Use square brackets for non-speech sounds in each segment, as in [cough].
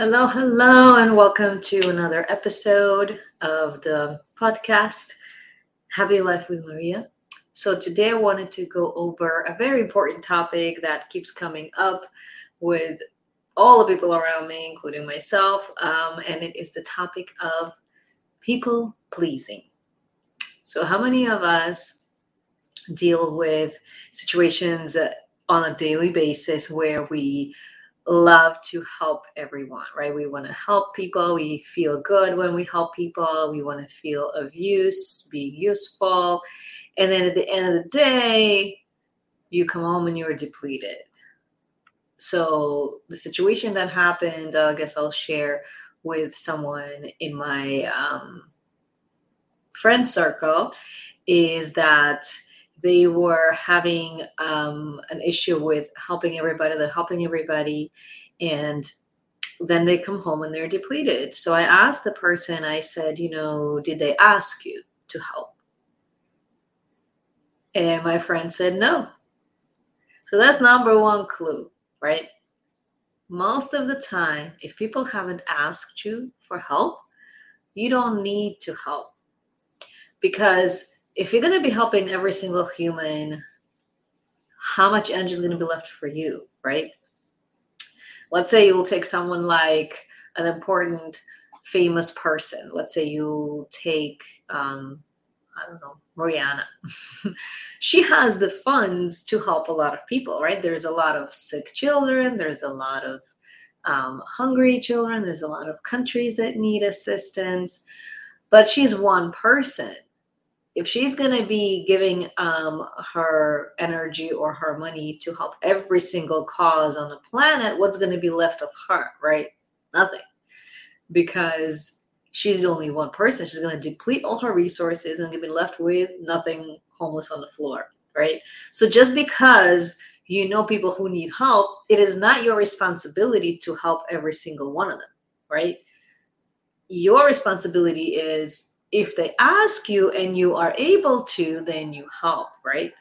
Hello, hello, and welcome to another episode of the podcast Happy Life with Maria. So, today I wanted to go over a very important topic that keeps coming up with all the people around me, including myself, um, and it is the topic of people pleasing. So, how many of us deal with situations on a daily basis where we love to help everyone, right? We want to help people. We feel good when we help people. We want to feel of use, be useful. And then at the end of the day, you come home and you're depleted. So the situation that happened, I guess I'll share with someone in my um, friend circle is that they were having um, an issue with helping everybody they're helping everybody and then they come home and they're depleted. So i asked the person i said you know did they ask you to help? And my friend said no. So that's number one clue right? Most of the time if people haven't asked you for help you don't need to help because if you're going to be helping every single human, how much energy is going to be left for you, right? Let's say you will take someone like an important, famous person. Let's say you take, um, I don't know, Mariana. [laughs] she has the funds to help a lot of people, right? There's a lot of sick children, there's a lot of um, hungry children, there's a lot of countries that need assistance, but she's one person if she's going to be giving um, her energy or her money to help every single cause on the planet, what's going to be left of her, right? Nothing. Because she's only one person. She's going to deplete all her resources and be left with nothing homeless on the floor, right? So just because you know people who need help, it is not your responsibility to help every single one of them, right? Your responsibility is if they ask you and you are able to, then you help, right?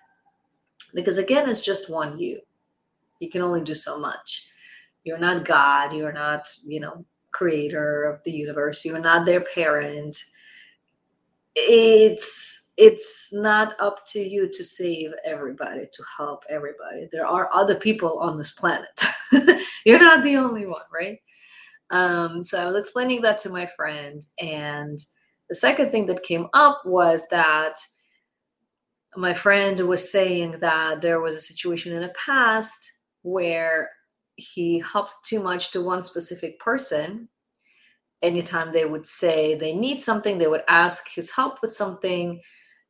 Because again, it's just one you. You can only do so much. You're not God. You're not, you know, creator of the universe. You're not their parent. It's it's not up to you to save everybody, to help everybody. There are other people on this planet. [laughs] You're not the only one, right? Um, so I was explaining that to my friend, and the second thing that came up was that my friend was saying that there was a situation in the past where he helped too much to one specific person. Anytime they would say they need something, they would ask his help with something.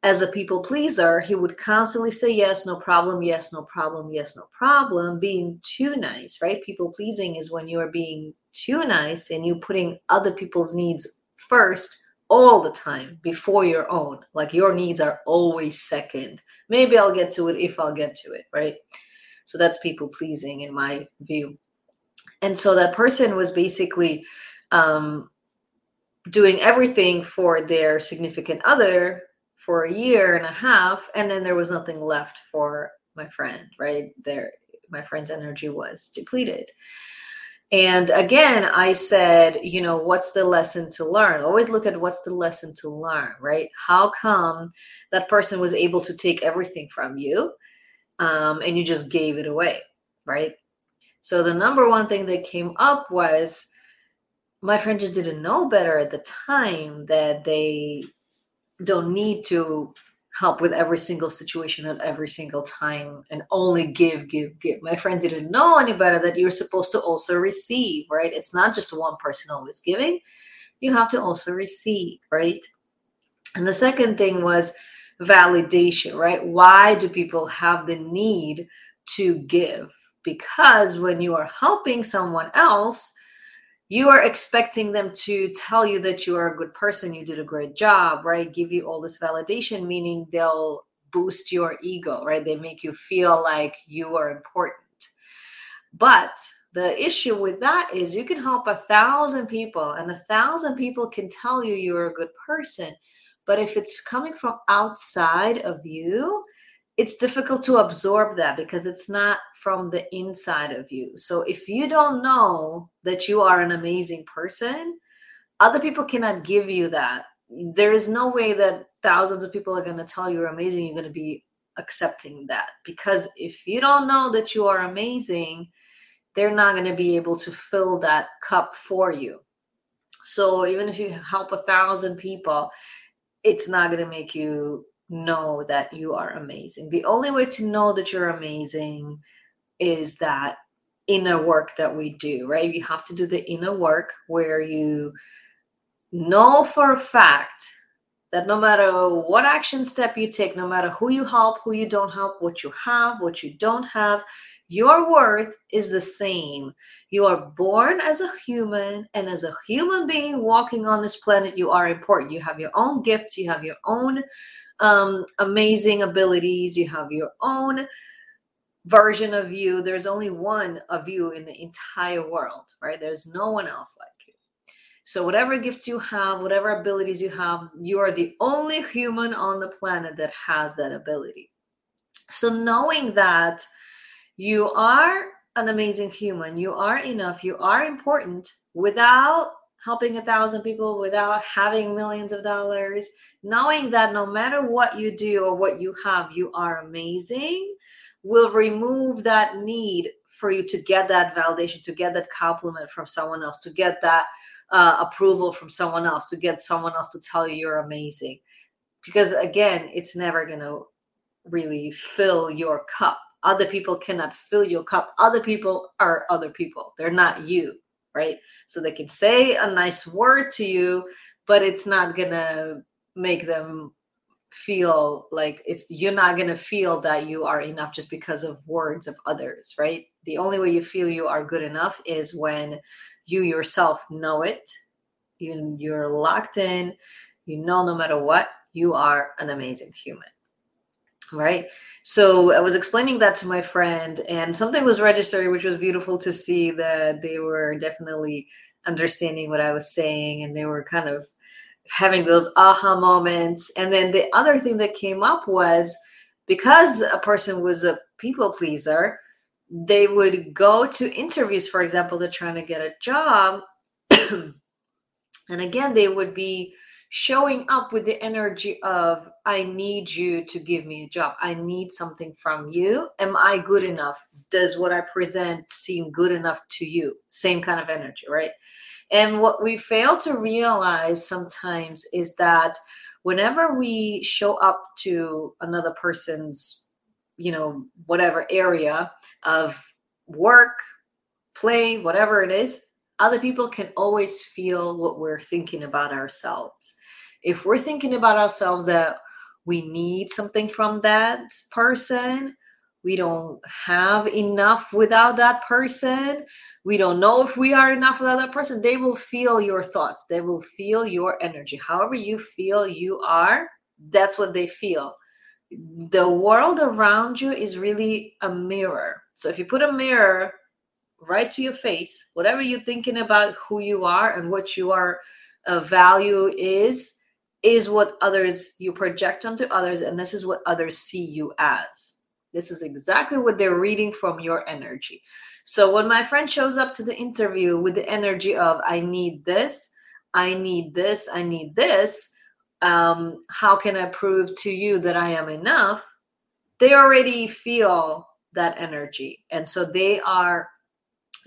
As a people pleaser, he would constantly say yes, no problem, yes, no problem, yes, no problem, being too nice, right? People pleasing is when you are being too nice and you putting other people's needs first all the time before your own. Like your needs are always second. Maybe I'll get to it if I'll get to it, right? So that's people pleasing in my view. And so that person was basically um, doing everything for their significant other for a year and a half, and then there was nothing left for my friend, right? There, my friend's energy was depleted. And again, I said, you know, what's the lesson to learn? Always look at what's the lesson to learn, right? How come that person was able to take everything from you um, and you just gave it away, right? So the number one thing that came up was my friend just didn't know better at the time that they don't need to help with every single situation at every single time and only give, give, give. My friend didn't know any better that you're supposed to also receive, right? It's not just one person always giving, you have to also receive, right? And the second thing was validation, right? Why do people have the need to give? Because when you are helping someone else, you are expecting them to tell you that you are a good person, you did a great job, right? Give you all this validation, meaning they'll boost your ego, right? They make you feel like you are important. But the issue with that is you can help a thousand people, and a thousand people can tell you you're a good person. But if it's coming from outside of you, it's difficult to absorb that because it's not from the inside of you. So if you don't know that you are an amazing person, other people cannot give you that. There is no way that thousands of people are going to tell you you're amazing. You're going to be accepting that because if you don't know that you are amazing, they're not going to be able to fill that cup for you. So even if you help a thousand people, it's not going to make you know that you are amazing. The only way to know that you're amazing is that inner work that we do, right? You have to do the inner work where you know for a fact that no matter what action step you take, no matter who you help, who you don't help, what you have, what you don't have, your worth is the same. You are born as a human, and as a human being walking on this planet, you are important. You have your own gifts, you have your own um, amazing abilities. You have your own version of you. There's only one of you in the entire world, right? There's no one else like you. So, whatever gifts you have, whatever abilities you have, you are the only human on the planet that has that ability. So, knowing that you are an amazing human, you are enough, you are important without helping a thousand people without having millions of dollars, knowing that no matter what you do or what you have, you are amazing, will remove that need for you to get that validation, to get that compliment from someone else, to get that uh, approval from someone else, to get someone else to tell you you're amazing. Because again, it's never going to really fill your cup. Other people cannot fill your cup. Other people are other people, they're not you right? So they can say a nice word to you, but it's not gonna make them feel like it's you're not going to feel that you are enough just because of words of others right? The only way you feel you are good enough is when you yourself know it. You, you're locked in. You know no matter what you are an amazing human right? So i was explaining that to my friend and something was registered which was beautiful to see that they were definitely understanding what i was saying and they were kind of having those aha moments. And then the other thing that came up was because a person was a people pleaser they would go to interviews for example they're trying to get a job [clears throat] and again they would be showing up with the energy of i need you to give me a job. I need something from you. Am i good enough? Does what i present seem good enough to you? Same kind of energy right? And what we fail to realize sometimes is that whenever we show up to another person's you know whatever area of work play whatever it is other people can always feel what we're thinking about ourselves. If we're thinking about ourselves that we need something from that person, we don't have enough without that person, we don't know if we are enough without that person, they will feel your thoughts, they will feel your energy. However, you feel you are, that's what they feel. The world around you is really a mirror. So if you put a mirror right to your face whatever you're thinking about who you are and what your uh, value is is what others you project onto others and this is what others see you as. This is exactly what they're reading from your energy. So when my friend shows up to the interview with the energy of i need this i need this i need this um, how can i prove to you that i am enough? they already feel that energy. And so they are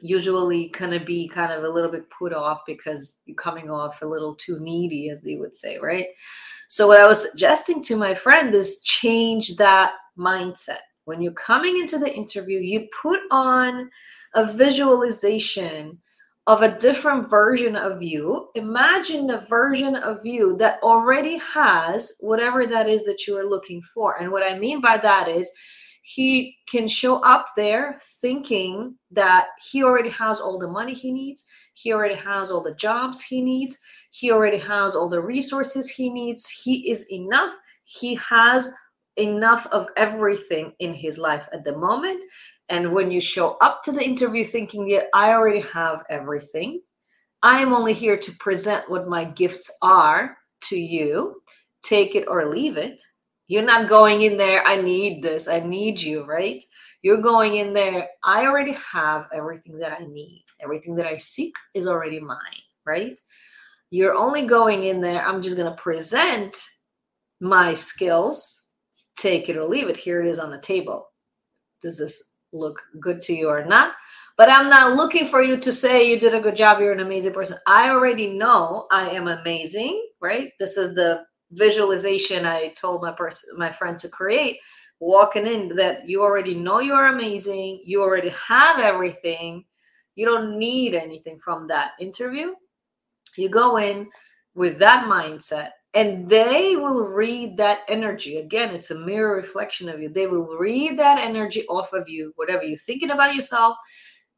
usually kind of be kind of a little bit put off because you're coming off a little too needy, as they would say, right? So, what I was suggesting to my friend is change that mindset. When you're coming into the interview, you put on a visualization of a different version of you. Imagine a version of you that already has whatever that is that you are looking for. And what I mean by that is, he can show up there thinking that he already has all the money he needs, he already has all the jobs he needs, he already has all the resources he needs, he is enough, he has enough of everything in his life at the moment. And when you show up to the interview thinking, yeah, I already have everything, I am only here to present what my gifts are to you, take it or leave it You're not going in there, I need this, I need you, right? You're going in there, I already have everything that I need. Everything that I seek is already mine, right? You're only going in there, I'm just going to present my skills, take it or leave it. Here it is on the table. Does this look good to you or not? But I'm not looking for you to say you did a good job, you're an amazing person. I already know I am amazing, right? This is the visualization I told my person my friend to create walking in that you already know you're amazing, you already have everything. You don't need anything from that interview. You go in with that mindset and they will read that energy again it's a mirror reflection of you they will read that energy off of you whatever you're thinking about yourself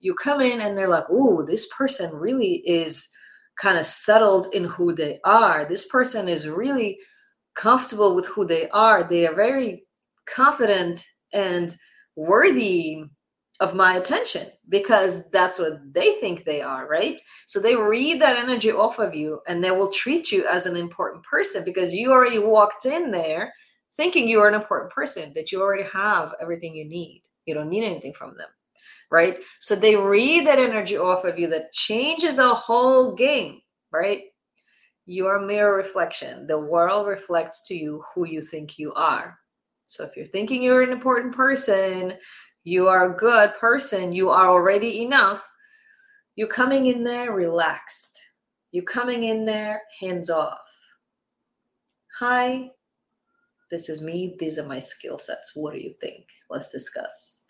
you come in and they're like, "Ooh, this person really is kind of settled in who they are. This person is really comfortable with who they are. They are very confident and worthy of my attention because that's what they think they are, right? So they read that energy off of you and they will treat you as an important person because you already walked in there thinking you are an important person, that you already have everything you need. You don't need anything from them right? So they read that energy off of you that changes the whole game, right? Your mirror reflection. The world reflects to you who you think you are. So if you're thinking you're an important person, you are a good person, you are already enough, you're coming in there relaxed. You're coming in there hands off. Hi, this is me. These are my skill sets. What do you think? Let's discuss.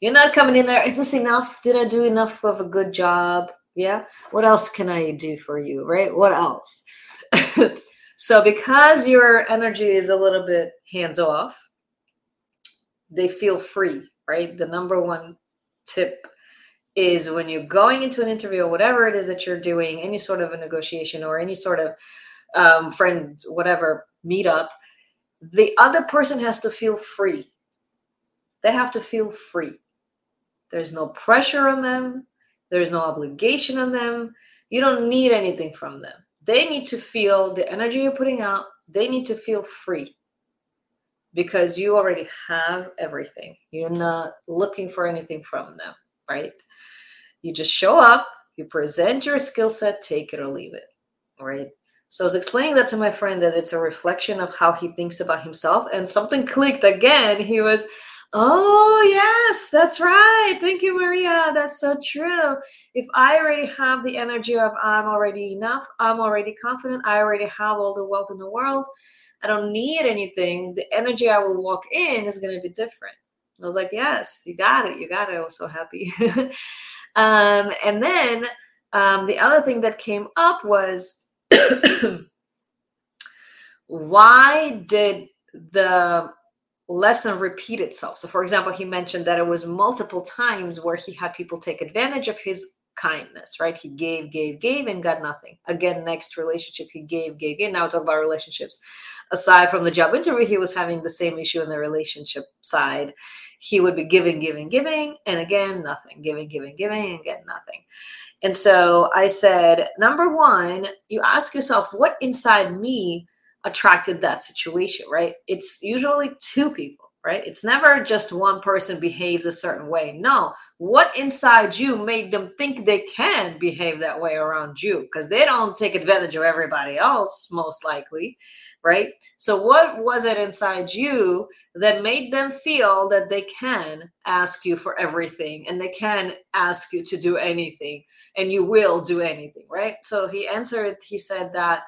You're not coming in there. Is this enough? Did I do enough of a good job? Yeah. What else can I do for you? Right? What else? [laughs] so, because your energy is a little bit hands off, they feel free, right? The number one tip is when you're going into an interview or whatever it is that you're doing, any sort of a negotiation or any sort of um, friend, whatever meetup, the other person has to feel free. They have to feel free. There's no pressure on them. There's no obligation on them. You don't need anything from them. They need to feel the energy you're putting out. They need to feel free because you already have everything. You're not looking for anything from them, right? You just show up, you present your skill set, take it or leave it, right? So I was explaining that to my friend that it's a reflection of how he thinks about himself, and something [laughs] clicked again. He was, Oh, yes, that's right. Thank you, Maria. That's so true. If I already have the energy of I'm already enough, I'm already confident, I already have all the wealth in the world, I don't need anything, the energy I will walk in is going to be different. I was like, yes, you got it. You got it. I was so happy. [laughs] um, and then um, the other thing that came up was [coughs] why did the lesson repeat itself. So, for example, he mentioned that it was multiple times where he had people take advantage of his kindness, right? He gave, gave, gave, and got nothing. Again, next relationship, he gave, gave, gave. Now talk about relationships. Aside from the job interview, he was having the same issue in the relationship side. He would be giving, giving, giving, and again, nothing. Giving, giving, giving, and get nothing. And so I said, number one, you ask yourself, what inside me attracted that situation, right? It's usually two people, right? It's never just one person behaves a certain way. No, what inside you made them think they can behave that way around you because they don't take advantage of everybody else, most likely, right? So, what was it inside you that made them feel that they can ask you for everything and they can ask you to do anything and you will do anything, right? So, he answered, he said that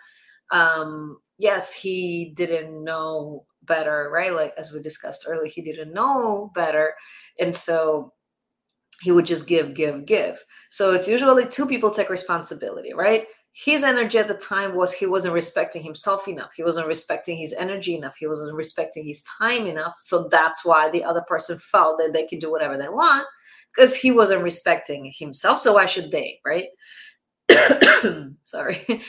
um yes, he didn't know better, right? Like as we discussed earlier, he didn't know better. And so he would just give, give, give. So it's usually two people take responsibility, right? His energy at the time was he wasn't respecting himself enough. He wasn't respecting his energy enough. He wasn't respecting his time enough. So that's why the other person felt that they can do whatever they want because he wasn't respecting himself. So why should they, right? [coughs] Sorry. [laughs]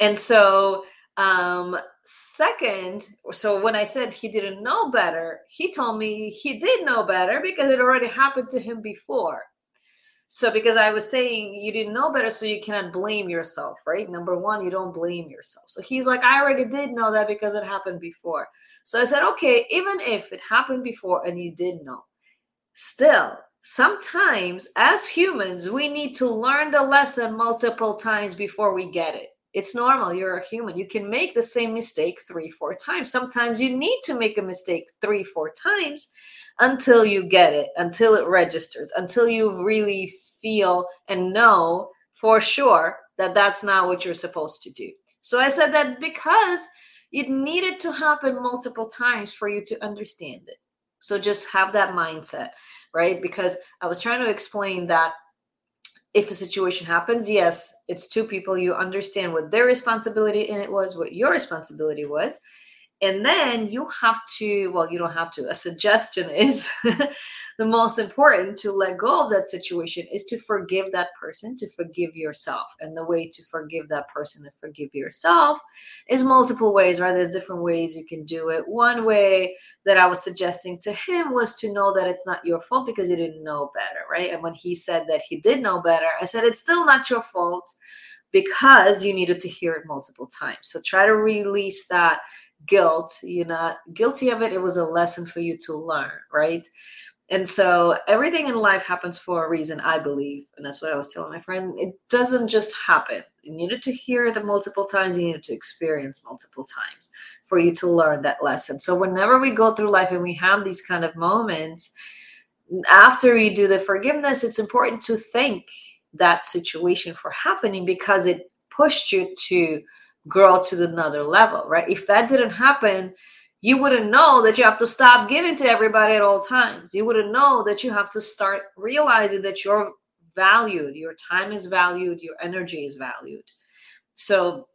And so um, second, so when I said he didn't know better, he told me he did know better because it already happened to him before. So, because I was saying you didn't know better, so you cannot blame yourself, right? Number one, you don't blame yourself. So he's like, I already did know that because it happened before. So I said, okay, even if it happened before and you did know, still, sometimes as humans, we need to learn the lesson multiple times before we get it. It's normal. You're a human. You can make the same mistake three, four times. Sometimes you need to make a mistake three, four times until you get it, until it registers, until you really feel and know for sure that that's not what you're supposed to do. So I said that because it needed to happen multiple times for you to understand it. So just have that mindset, right? Because I was trying to explain that if a situation happens, yes, it's two people. You understand what their responsibility in it was, what your responsibility was. And then you have to, well, you don't have to. A suggestion is [laughs] the most important to let go of that situation is to forgive that person, to forgive yourself. And the way to forgive that person and forgive yourself is multiple ways, right? There's different ways you can do it. One way that I was suggesting to him was to know that it's not your fault because you didn't know better, right? And when he said that he did know better, I said, it's still not your fault because you needed to hear it multiple times. So try to release that guilt. You're not guilty of it. It was a lesson for you to learn, right? And so everything in life happens for a reason, I believe. And that's what I was telling my friend. It doesn't just happen. You needed to hear it multiple times, you needed to experience multiple times for you to learn that lesson. So whenever we go through life and we have these kind of moments, after you do the forgiveness, it's important to thank that situation for happening because it pushed you to grow to another level, right? If that didn't happen, you wouldn't know that you have to stop giving to everybody at all times. You wouldn't know that you have to start realizing that you're valued, your time is valued, your energy is valued. So,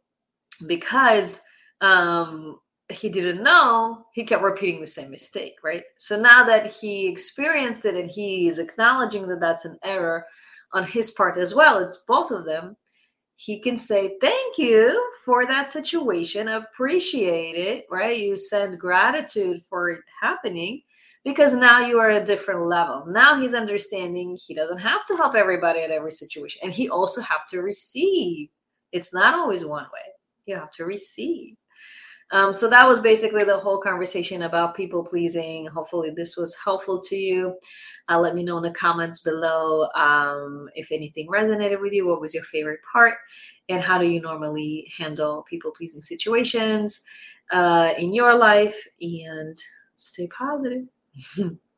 because um, he didn't know, he kept repeating the same mistake, right? So now that he experienced it and he is acknowledging that that's an error on his part as well, it's both of them he can say thank you for that situation. Appreciate it right? You send gratitude for it happening because now you are at a different level. Now he's understanding he doesn't have to help everybody at every situation and he also have to receive. It's not always one way. You have to receive um, so that was basically the whole conversation about people pleasing hopefully this was helpful to you uh, let me know in the comments below um, if anything resonated with you. What was your favorite part? And how do you normally handle people pleasing situations uh, in your life? And stay positive. [laughs]